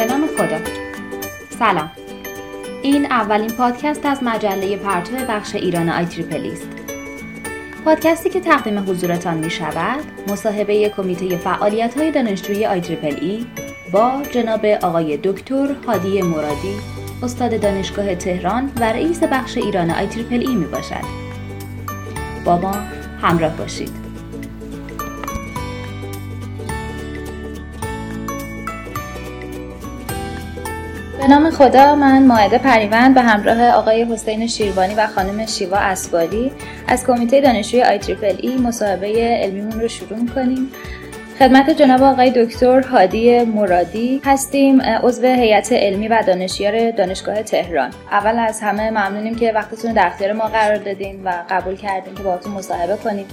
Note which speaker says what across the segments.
Speaker 1: به نام خدا. سلام. این اولین پادکست از مجله پرتو بخش ایران IEEE است پادکستی که تقدیم حضورتان می شود مصاحبه کمیته فعالیت های دانشجویی IEEE با جناب آقای دکتر هادی مرادی استاد دانشگاه تهران و رئیس بخش ایران IEEE می باشد. با ما همراه باشید. به نام خدا من ماعده پریوند به همراه آقای حسین شیروانی و خانم شیوا اسباری از کمیته دانشجوی آی تریپل ای مصاحبه علمیمون رو شروع کنیم خدمت جناب آقای دکتر هادی مرادی هستیم عضو هیئت علمی و دانشیار دانشگاه تهران. اول از همه ممنونیم که وقتتون در اختیار ما قرار دادین و قبول کردین که باهاتون مصاحبه کنیم.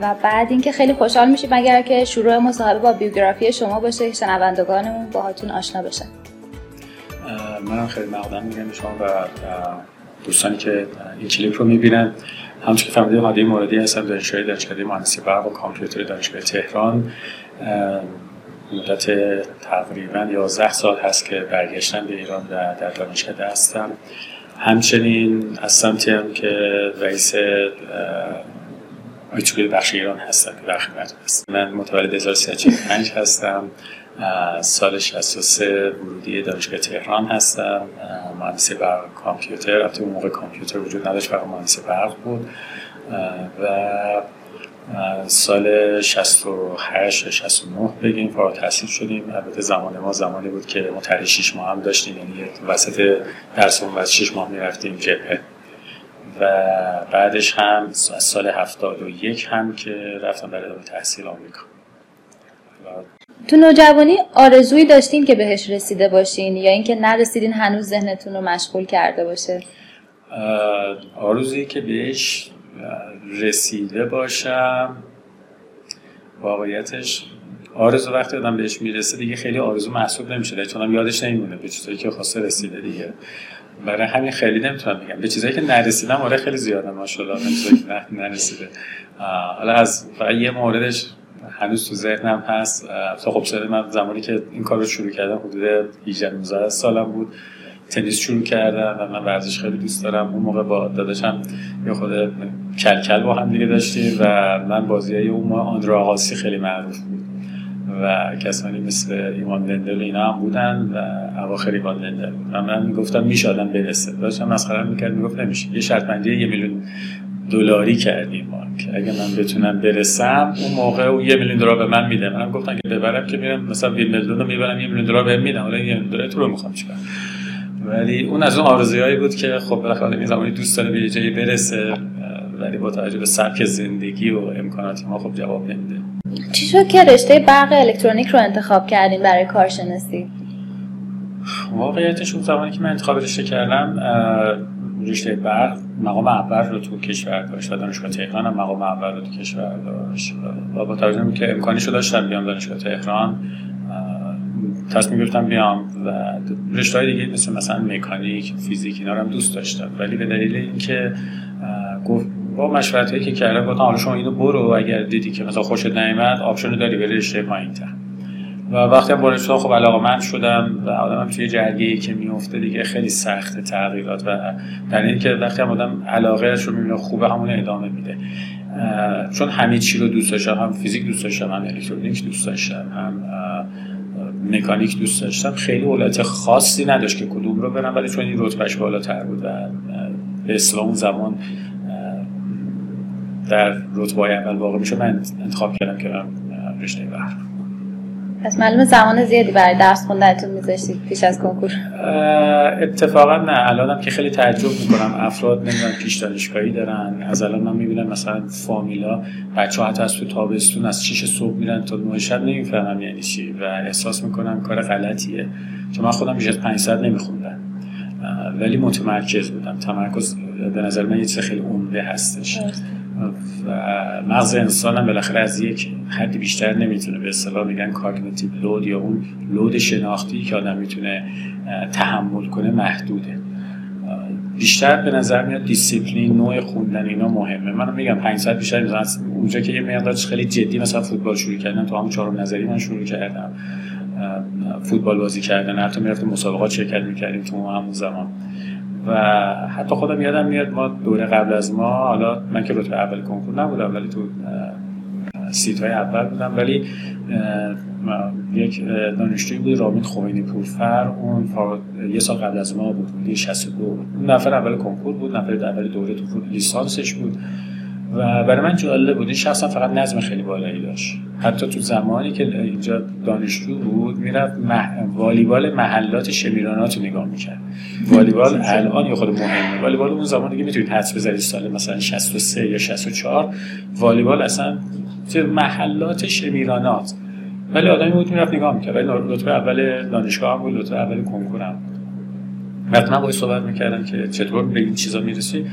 Speaker 1: و بعد اینکه خیلی خوشحال میشیم اگر که شروع مصاحبه با بیوگرافی شما باشه شنوندگانمون باهاتون آشنا بشن
Speaker 2: منم خیلی مقدم میگم شما و دوستانی که این کلیپ رو می‌بینن. همچون که فهمیدیم هادی مرادی هستم دانشجوی دانشکده مهندسی برق و کامپیوتر دانشگاه تهران. مدت تقریبا 11 سال هست که برگشتم به ایران و در دانشکده هستم. همچنین از سمتی هم که رئیس آیتولی بخش ایران هستم که برخی هست من متولد 1345 هستم. سال 63 ورودی دانشگاه تهران هستم. مهندسی برق کامپیوتر. البته اون موقع کامپیوتر وجود نداشت فقط مهندسی برق بود. و سال 68 69 بگیم فارغ تحصیل شدیم. البته زمان ما زمانی بود که ما تری 6 ماه هم داشتیم. یعنی وسط درس اون وسط 6 ماه می‌رفتیم جبهه. و بعدش هم از سال 71 هم که رفتم برای تحصیل آمریکا.
Speaker 1: تو نوجوانی آرزویی داشتین که بهش رسیده باشین یا اینکه نرسیدین هنوز ذهنتون رو مشغول کرده باشه؟
Speaker 2: آرزویی که بهش رسیده باشم واقعیتش آرزو وقتی آدم بهش می‌رسه دیگه خیلی آرزو محسوب نمیشه چون هم یادش نمیمونه به چیزایی که خواسته رسیده دیگه. برای همین خیلی نمی‌تونم بگم. به چیزایی که نرسیدم آره خیلی زیاده ماشاءالله نرسیده. حالا از فقط یه موردش هنوز تو ذهنم هست. خب شده من زمانی که این کار رو شروع کردم حدود 18 19 سالم بود. تنیس شروع کردم و من ورزش خیلی دوست دارم. اون موقع با داداشم یه خود کلکل با هم دیگه داشتیم و من بازی های اون آندرا آقاسی خیلی معروف بود. و کسانی مثل ایمان دندل اینا هم بودن و اواخر ایمان دندل و من می‌گفتم میشه آدم برسه. داشتم مسخره می‌کرد می‌گفت نمیشه. یه شرط بندی یه میلیون دلاری کردیم ما که اگه من بتونم برسم اون موقع او یه میلیون دلار به من میده. منم گفتم که ببرم که میرم مثلا ویمبلدون رو می‌برم یه میلیون دلار بهم میدم حالا یه میلیون دلار تو رو می‌خوام چیکار؟ ولی اون از اون آرزوهایی بود که خب بالاخره این زمانی دوست داره به جایی برسه. ولی با توجه به سبک زندگی و امکانات ما خب جواب نمیده.
Speaker 1: چی شد که رشته برق الکترونیک رو انتخاب کردین برای کارشناسی؟
Speaker 2: واقعیتش اون زمانی که من انتخاب رشته کردم رشته برق مقام اول رو تو کشور داشت و دانشگاه تهران هم مقام اول رو تو کشور داشت. و با توجه که امکانی شده داشتم بیام دانشگاه تهران تصمیم گرفتم بیام و رشته دیگه مثل مثلا مکانیک فیزیک اینا رو هم دوست داشتم. ولی به دلیل اینکه گفت با مشورت هایی که کردم گفتم حالا شما اینو برو اگر دیدی که مثلا خوشت نیومد option داری بری رشته پایین‌تر و وقتی هم شدم خب علاقه من شدم و آدم هم توی جرگه که میفته دیگه خیلی سخت تغییرات و در این که وقتی هم آدم علاقه رو می‌بینه خوبه همون ادامه میده. چون همه چی رو دوست داشتم هم فیزیک دوست داشتم هم الکترونیک دوست داشتم هم مکانیک دوست داشتم. خیلی اولویت خاصی نداشت که کدوم رو برم ولی چون این رتبهش بالاتر بود و به اسلام زمان در رتبه اول واقع میشه من انتخاب کردم که رشته برق
Speaker 1: پس معلومه زمان زیادی برای درس خوندنتون میذاشتید پیش از کنکور؟
Speaker 2: اتفاقا نه. الانم که خیلی تعجب می‌کنم. افراد نمی‌دونم پیش دانشگاهی دارن. از الان من می‌بینم مثلا فامیلا بچه حتی از تو تابستون از 6 صبح میرن تا 9 شب نمی‌فهمم یعنی چی. و احساس می‌کنم کار غلطیه. چون من خودم بیشتر 5 ساعت نمیخوندم. ولی متمرکز بودم. تمرکز به نظر من یه چیز خیلی عمده هستش. و مغز انسان هم بالاخره از یک حدی بیشتر نمی‌تونه به اصطلاح میگن کاگنیتیو لود یا اون load شناختی که آدم می‌تونه تحمل کنه محدوده. بیشتر به نظر میاد دیسیپلین نوع خوندن اینا مهمه. من میگم 5 ساعت بیشتر مثلا اونجا که یه مقدارش خیلی جدی مثلا فوتبال شروع کردم تو همون چهارم نظری من شروع کردم. فوتبال بازی کردن. حتی می‌رفتیم مسابقات شرکت می‌کردیم تو همون زمان. و حتی خودم یادم میاد ما دوره قبل از ما حالا من که رتبه اول کنکور نبودم ولی تو سیت های اول بودم. ولی یک دانشجوی بود رامین خمینی پورفر. اون یه سال قبل از ما بود بود 62 بود نفر اول کنکور بود نفر اول دوره تو لیسانسش بود. و برای من جالب بود. این شخصا فقط نظم خیلی بالایی داشت. حتی تو زمانی که اینجا دانشجو بود می‌رفت مح... والیبال محلات شمیرانات رو نگاه می‌کرد. والیبال الان یه خود مهمه. والیبال اون زمان دیگه می‌تونید حدس بزنید سال مثلا 63 یا 64 والیبال اصلا محلات شمیرانات. ولی آدمی بود می‌رفت نگاه می‌کرد. ولی رتبه اول دانشگاه هم بود رتبه اول کنکور هم بود. وقتی من باید صحبت می‌کردم که چطور به این چیزا می‌رسی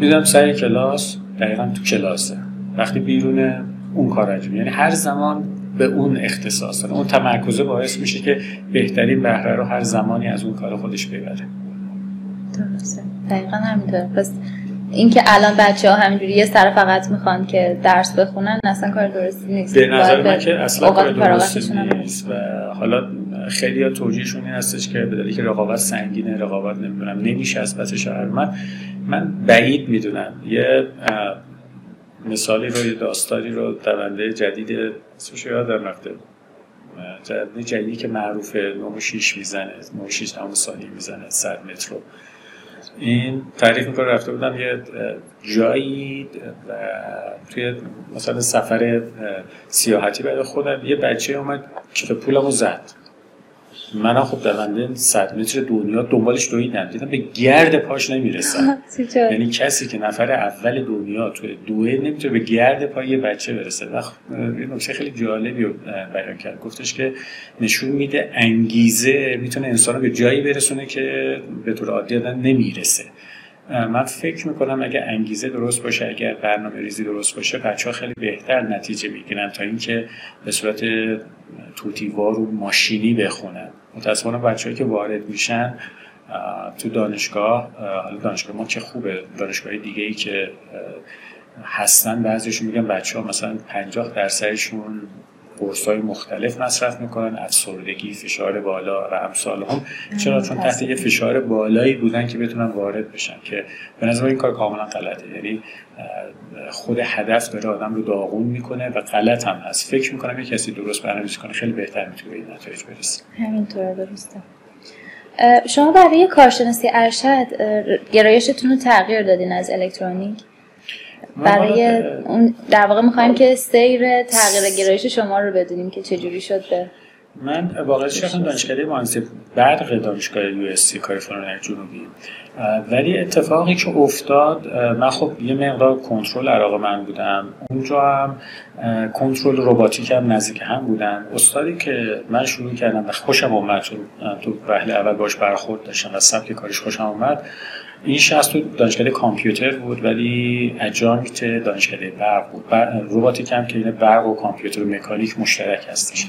Speaker 2: می‌دونم سر کلاس دقیقا تو کلاسه. وقتی بیرون اون کار انجام یعنی هر زمان به اون اختصاص داره. اون تمرکزه باعث میشه که بهترین بهره رو هر زمانی از اون کار خودش ببره.
Speaker 1: درسته. دقیقا همینطور پس اینکه الان بچه ها همینجوری یه سر فقط می‌خوان که درس بخونن اصلا کار درستی نیست.
Speaker 2: به نظر من که اصلا کار درستی نیست و حالا خیلی ها توجیهشون این هستش که به که رقابت سنگینه رقابت نمی‌دونم نمیشه از پس شهر. من من بعید می‌دونم. یه مثالی رو یه داستانی رو دونده جدید اسمش یادم رفته. جدید جدیدی که معروفه 96 می‌زنه 96 همون ثانیه می‌زنه 100 متر این تعریف می‌کنه رفته بودم یه جایی توی مثلا سفر سیاحتی برای خودم یه بچه اومد کیف پولمو زد. من خب دونده صد متر دنیا دنبالش دویدم. دیدم به گرد پاش نمی‌رسم. یعنی کسی که نفر اول دنیا تو دوه نمی‌تونه به گرد پای یه بچه برسه. و این نکته خیلی جالبی بیان کرد. گفتش که نشون میده انگیزه می‌تونه انسان رو به جایی برسونه که به طور عادی آدم نمی‌رسه. من فکر می‌کنم اگه انگیزه درست باشه اگر برنامه ریزی درست باشه بچه ها خیلی بهتر نتیجه می‌گیرن تا اینکه به صورت توتیوار و ماشینی بخونن. متاسفانه بچه‌ای که وارد میشن تو دانشگاه حالا دانشگاه ما که خوبه دانشگاه دیگه ای که هستن بعضیشون میگن بچه ها مثلا 50 درصدشون قرص های مختلف مصرف می‌کنن افسردگی فشار بالا و امثال هم. چرا؟ چون تحت یه فشار بالایی بودن که بتونن وارد بشن که به نظر این کار کاملا غلطه. یعنی خود هدف داره آدم رو داغون می‌کنه و غلط هم هست. فکر می‌کنم یه کسی درست برنامه‌ریزی کنه خیلی بهتر می‌تونه به این نتایج برسه.
Speaker 1: همینطور درسته. شما برای کارشناسی ارشد گرایشتون رو تغییر دادین از الکترونیک؟ برای اون در واقع می‌خوایم که سیر تغییر گرایش شما رو بدونیم که چجوری شد به
Speaker 2: من واقعا شخصا دانشکده مهندسی برق دانشگاه یو اس سی کالیفرنیا جنوبی. ولی اتفاقی که افتاد من خب یه مقدار کنترل علاقه من بودم. اونجا هم کنترل روباتیک هم نزدیک هم بودن. استادی که من شروع کردم و خوشم اومد تو وهله اول باش برخورد داشتم و سبک کارش خوشم اومد. این شخص تو دانشکده کامپیوتر بود ولی اجانکت دانشکده برق بود. روباتیک هم که این برق و کامپیوتر و مکانیک مشترک هستش.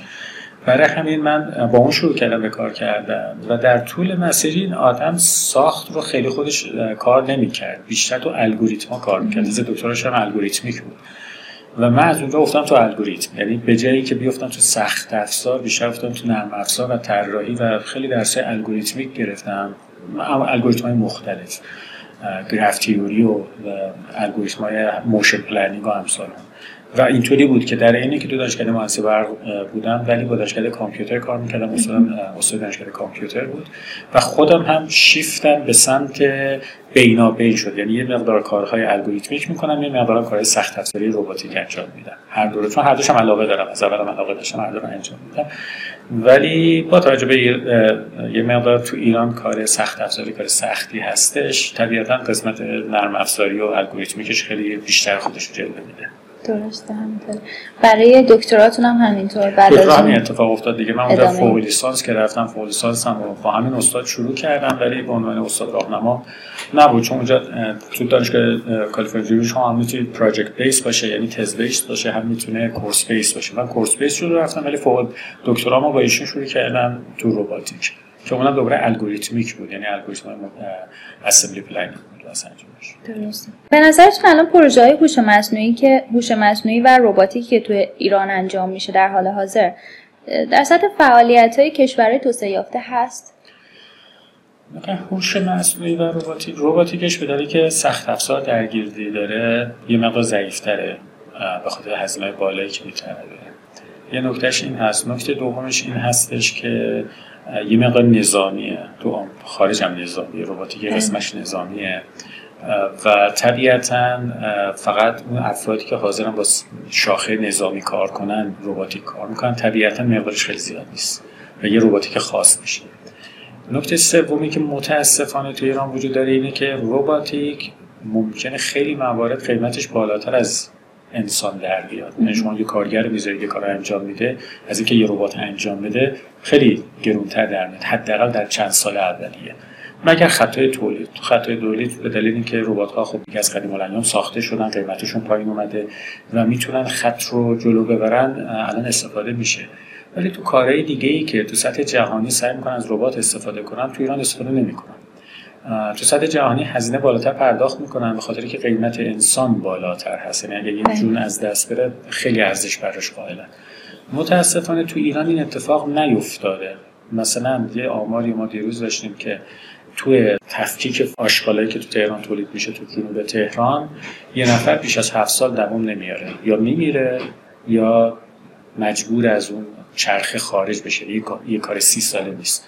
Speaker 2: برای همین من با اون شروع کردم به کار کردم و در طول مسیر این آدم ساخت رو خیلی خودش کار نمی‌کرد. بیشتر تو الگوریتما کار می‌کرد. از دکترش هم الگوریتمیک بود. و من از اونجا افتادم تو الگوریتم. یعنی به جایی که بیفتم تو سخت افزار بیشتر افتادم تو نرم افزار و طراحی و خیلی درس الگوریتمیک گرفتم. الگوریتم های مختلف graph theory و الگوریتم های motion planning و امثال. و اینطوری بود که در اینی که دو دانشکده برق بودم ولی با دانشکده کامپیوتر کار می‌کردم. استادم استاد دانشکده کامپیوتر بود. و خودم هم شیفتم به سمت بین شد. یعنی یه مقدار کارهای الگوریتمیک می‌کنم یه مقدار کارهای سخت افزاری رباتیک انجام میدم. هر دو چون هر دوشم علاقه دارم. از اولم علاقه داشتم هر دو رو انجام میدم. ولی با توجه به یه مقدار تو ایران کار سخت افزاری کار سختی هستش طبیعتا قسمت نرم افزاری و الگوریتمیکش خیلی بیشتر خودش جلوه میده.
Speaker 1: درسته همینطور برای دکتراتون هم همینطور.
Speaker 2: بعد از همین اتفاق افتاد دیگه. من اونجا فوق لیسانس که رفتم فوق لیسانس هم با همین استاد شروع کردم ولی به عنوان استاد راهنما نبود. چون اونجا تو دانشگاه کالیفرنیا شما هم می‌تونید پراجکت بیس باشه یعنی تز بیس باشه هم می‌تونه کورس بیس باشه. من کورس بیس شروع رفتم ولی فوق دکترامو با ایشون شروع کردم تو روباتیک که اونم دوباره الگوریتمیک بود یعنی الگوریتم assembly planning
Speaker 1: درسته. به نظرتون الان پروژه های هوش مصنوعی که هوش مصنوعی و رباتیک که تو ایران انجام میشه در حال حاضر در سطح فعالیت های کشورهای توسعه یافته هست؟
Speaker 2: هوش مصنوعی و روباتیک روباتیکش به دلیلی که سخت افزار درگیری داره یه مقدار ضعیفتره به خاطر هزینه بالایی که می‌تونه یه نکتهش این هست. نکته دومش این هستش که یه مقدار نظامیه. تو خارج هم نظامیه روباتیک قسمش نظامیه. و طبیعتا فقط اون افرادی که حاضرن با شاخه نظامی کار کنن روباتیک کار می‌کنن طبیعتا مقدارش خیلی زیاد نیست و یه روباتیک خاص میشه. نکته سومی که متاسفانه توی ایران وجود داره اینه که روباتیک ممکنه خیلی موارد قیمتش بالاتر از انسان در بیاد. یعنی شما یه کارگر می‌ذارید یه کار انجام میده از اینکه یه ربات انجام بده خیلی گرونتر در میاد. حداقل در چند سال اولیه. مگر خطای تولید. تو خطای تولید به دلیل اینکه ربات ها خب از قدیم الایام ساخته شدن قیمتشون پایین اومده و می‌تونن خط رو جلو ببرن الان استفاده میشه. ولی تو کارهای دیگه ای که تو سطح جهانی سعی می‌کنن از ربات استفاده کنن تو ایران استفاده نمی‌کنن. تو سطح جهانی هزینه بالاتر پرداخت می‌کنن به خاطر که قیمت انسان بالاتر هست. یعنی اگه یه بله. جون از دست بره خیلی ارزش براش قائلن. متاسفانه تو ایران این اتفاق نیفتاده. مثلا یه آماری ما دیروز داشتیم که توی تفکیک آشغالایی که تو تهران تولید میشه تو جنوب تهران یه نفر بیش از هفت سال دوام نمیاره. یا میمیره یا مجبور از اون چرخه خارج بشه. یه کار سی ساله نیست.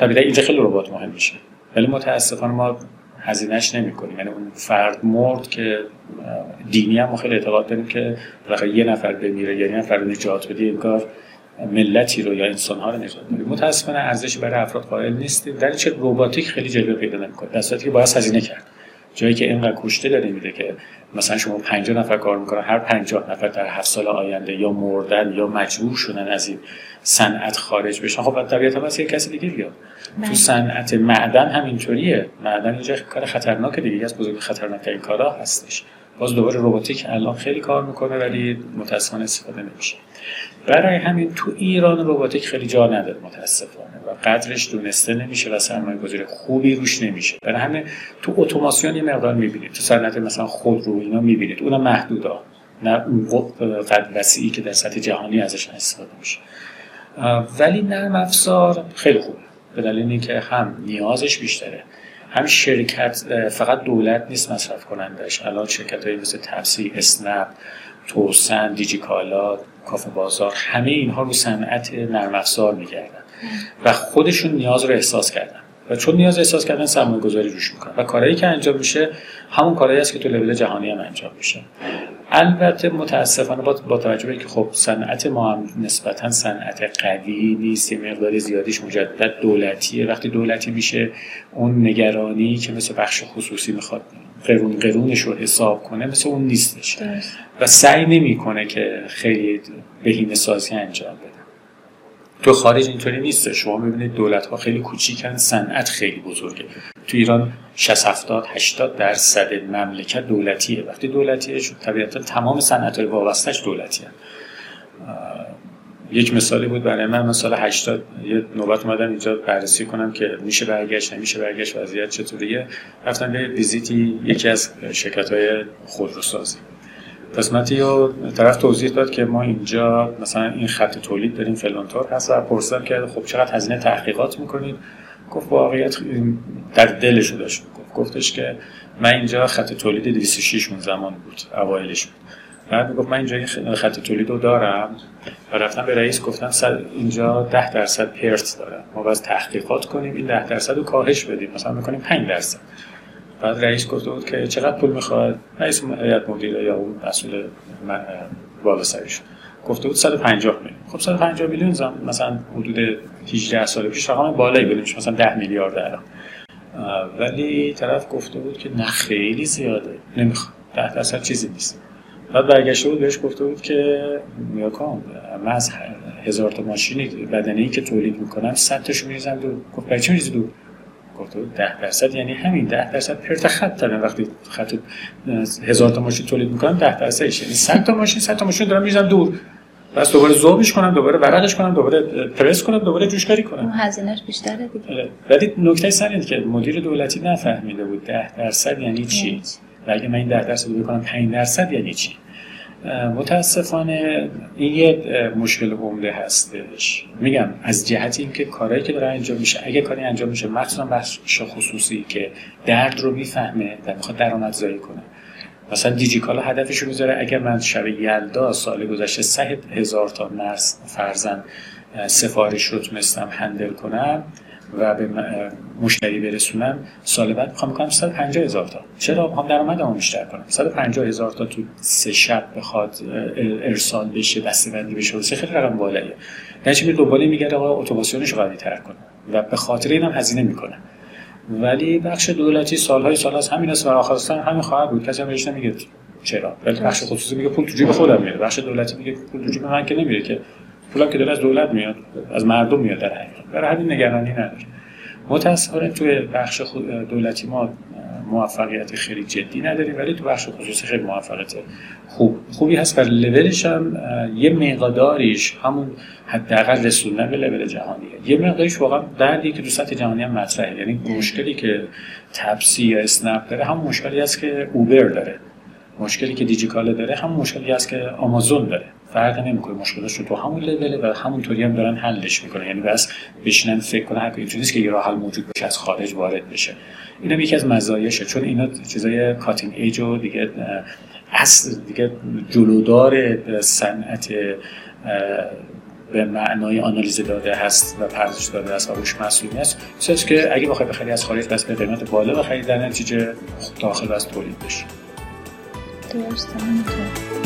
Speaker 2: طبیعتا اینجا خیلی ربات مهم میشه. ولی متاسفانه ما هزینهش نمی کنیم یعنی اون فرد مرد که دینی هم خیلی اعتقاد داریم که یه نفر بمیره یه نفر نجات بدی انگار ملتی رو یا انسان ها رو نجات بدیم متاسفانه ارزشی برای افراد قائل نیستیم. در چه روباتیک خیلی جلوه پیدا نمی‌کنه. در صورتی که باید هزینه کرد. جایی که اینقدر کشته داره میده که مثلا شما 50 نفر کار می‌کنن هر 50 نفر در هفت سال آینده یا مردن یا مجبور شدن از این صنعت خارج بشن خب طبیعتا واسه کسی دیگه بیاد. تو بله. صنعت معدن هم اینطوریه معدن اینجا کار خطرناک دیگه از بزرگ خطرناک کارا هستش. باز دوباره روباتیک الان خیلی کار می‌کنه ولی متاسفانه استفاده نمیشه. برای همین تو ایران روباتیک خیلی جا نداره متاسفانه و قدرش دونسته نمیشه و سرمایه گذاری خوبی روش نمیشه. برای همین تو اتوماسیون یه مقدار می‌بینید. تو صنعت مثلا خودرو اینا می‌بینید. اونم محدودا. نه اون قد وسیعی که در سطح جهانی ازش استفاده میشه. ولی نرم افزار خیلی خوبه. به دلیل اینکه هم نیازش بیشتره. هم شرکت فقط دولت نیست مصرف کنندش. الان شرکت های مثل تپسی اسنپ توسن دیجیکالا کافه بازار همه اینها رو صنعت نرم افزار میگردن و خودشون نیاز رو احساس کردن. و چون نیاز احساس کردن سرمایه گذاری روش می‌کنن. و کارهایی که انجام میشه همون کارهایی است که تو لول جهانی هم انجام میشه. البته متاسفانه با, با توجه به که خب صنعت ما هم نسبتا صنعت قوی نیست یه مقدار زیادیش مجدد دولتیه. وقتی دولتی میشه اون نگرانی که مثل بخش خصوصی می‌خواد قرون قرونش رو حساب کنه مثل اون نیستش. و سعی نمی‌کنه که خیلی بهینه سازی انجام بده. تو خارج اینطوری نیست. شما می‌بینید دولت ها خیلی کوچیکن صنعت خیلی بزرگه. تو ایران 60 70 80 درصد مملکت دولتیه. وقتی دولتیه طبیعتا تمام صنعت های وابستش دولتی یک مثالی بود برای من. سال 80 یه نوبت اومدم اینجا بررسی کنم که میشه برگشت نمیشه برگشت وضعیت چطوریه. رفتم به ویزیتی یکی از شرکت های خودروسازی. قسمتی رو طرف توضیح داد که ما اینجا مثلا این خط تولید داریم فلانطور هست و پرسیدم که خب چقدر هزینه تحقیقات می‌کنید؟ گفت واقعیت در دلش داشت گفت گفتش که من اینجا خط تولید 206 اون زمان بود اوایلش بود. بعد می‌گفت من اینجا خط تولید رو دارم و رفتم به رئیس گفتم اینجا 10 درصد پرت داره ما باید تحقیقات کنیم این 10 درصد رو کاهش بدیم. مثلا می‌کنیم 5 درصد. بعد رئیس گفته بود که چقدر پول می‌خواد؟ رئیس هیئت مدیره یا اون مسئول بالا سرش. گفته بود 150 میلیون. خب 150 میلیون مثلا حدود 18 سال پیش رقم بالایی بود مثلا 10 میلیارد الان. ولی طرف گفته بود که نه خیلی زیاده. نمی‌خواد. 10 درصد چیزی نیست. بعد برگشته بود بهش گفته بود که میاکام من از هزار تا ماشین بدنی که تولید می‌کنم 100 تاشو میریزم دو گفت چی میریزی دو گفته 10 درصد یعنی همین 10 درصد پرت خط دارن. وقتی خط هزار تا ماشین تولید می‌کنن 10 درصدش. یعنی 100 تا ماشین 100 تا ماشین دارن میریزن دور. بس دوباره ذوبش کنم دوباره ورقش کنم دوباره پرس کنم دوباره جوشکاری کنم
Speaker 1: هزینهش بیشتره دیگه. آره.
Speaker 2: ولی نکته سر اینه که مدیر دولتی نفهمیده بود 10 درصد یعنی چی. و اگه من این 10 درصد رو بکنم 5 درصد یعنی چی؟ متاسفانه این یه مشکل عمده هستش. میگم از جهت اینکه کارهایی که داره انجام میشه اگه کاری انجام میشه مخصوصا بخش خصوصی که درد رو می‌فهمه و می‌خواد درآمدزایی کنه. مثلا دیجیکالا هدفش رو می‌ذاره اگر من شب یلدا سال گذشته سه هزار تا مرز فرزن سفارش رو تونستم هندل کنم و به مشتری برسونم سال بعد می‌خوام بکنم 150 هزار تا. چرا؟ می‌خوام درآمدمو بیشتر کنم. 150 هزار تا تو سه شب بخواد ارسال بشه بسته بندی بشه سه خیلی رقم بالاییه. در چه دنبال میگرده آقا اتوماسیونش رو قوی تر کنه و به خاطر اینم هزینه می‌کنه. ولی بخش دولتی سالهای سال از همین است و آخرستان همین خواهد بود. کسی هم بهش نمیگه چرا. ولی بخش خصوصی میگه پول تو جیب خودم میره. بخش دولتی میگه پول تو جیب من که نمیره که پولم که داره از دولت میاد از مردم میاد در حقیقت. برای همین نگرانی نداره متاسفانه توی بخش دولتی ما موفقیت خیلی جدی نداریم ولی تو بخش خصوصی خیلی موفقیت خوب. خوبی هست و لولش هم یه مقداریش همون حداقل رسوندن به لول جهانیه. یه مقداریش واقعا دردی که تو سطح جهانی هم مطرحه. یعنی مشکلی که تپسی یا اسنپ داره هم مشکلی است که اوبر داره. مشکلی که دیجیکاله داره هم مشکلی است که آمازون داره. فرق نمی‌کنه. مشکلش تو همون لول و همونطوری هم دارن حلش می‌کنن. یعنی بس بشینن فکر کنن نیست که یه راه حل موجود بشه از خارج وارد بشه. اینم یکی از مزایاشه. چون اینا چیزای کاتینگ ایج و دیگه اصل دیگه جلودار صنعت به معنای آنالیز داده هست و پردازش داده است و روش مسئولی است چیزی که اگه بخوای بخری از خارج بس به قیمت بالا بخری در نتیجه داخل بس تولید بشه.
Speaker 1: درسته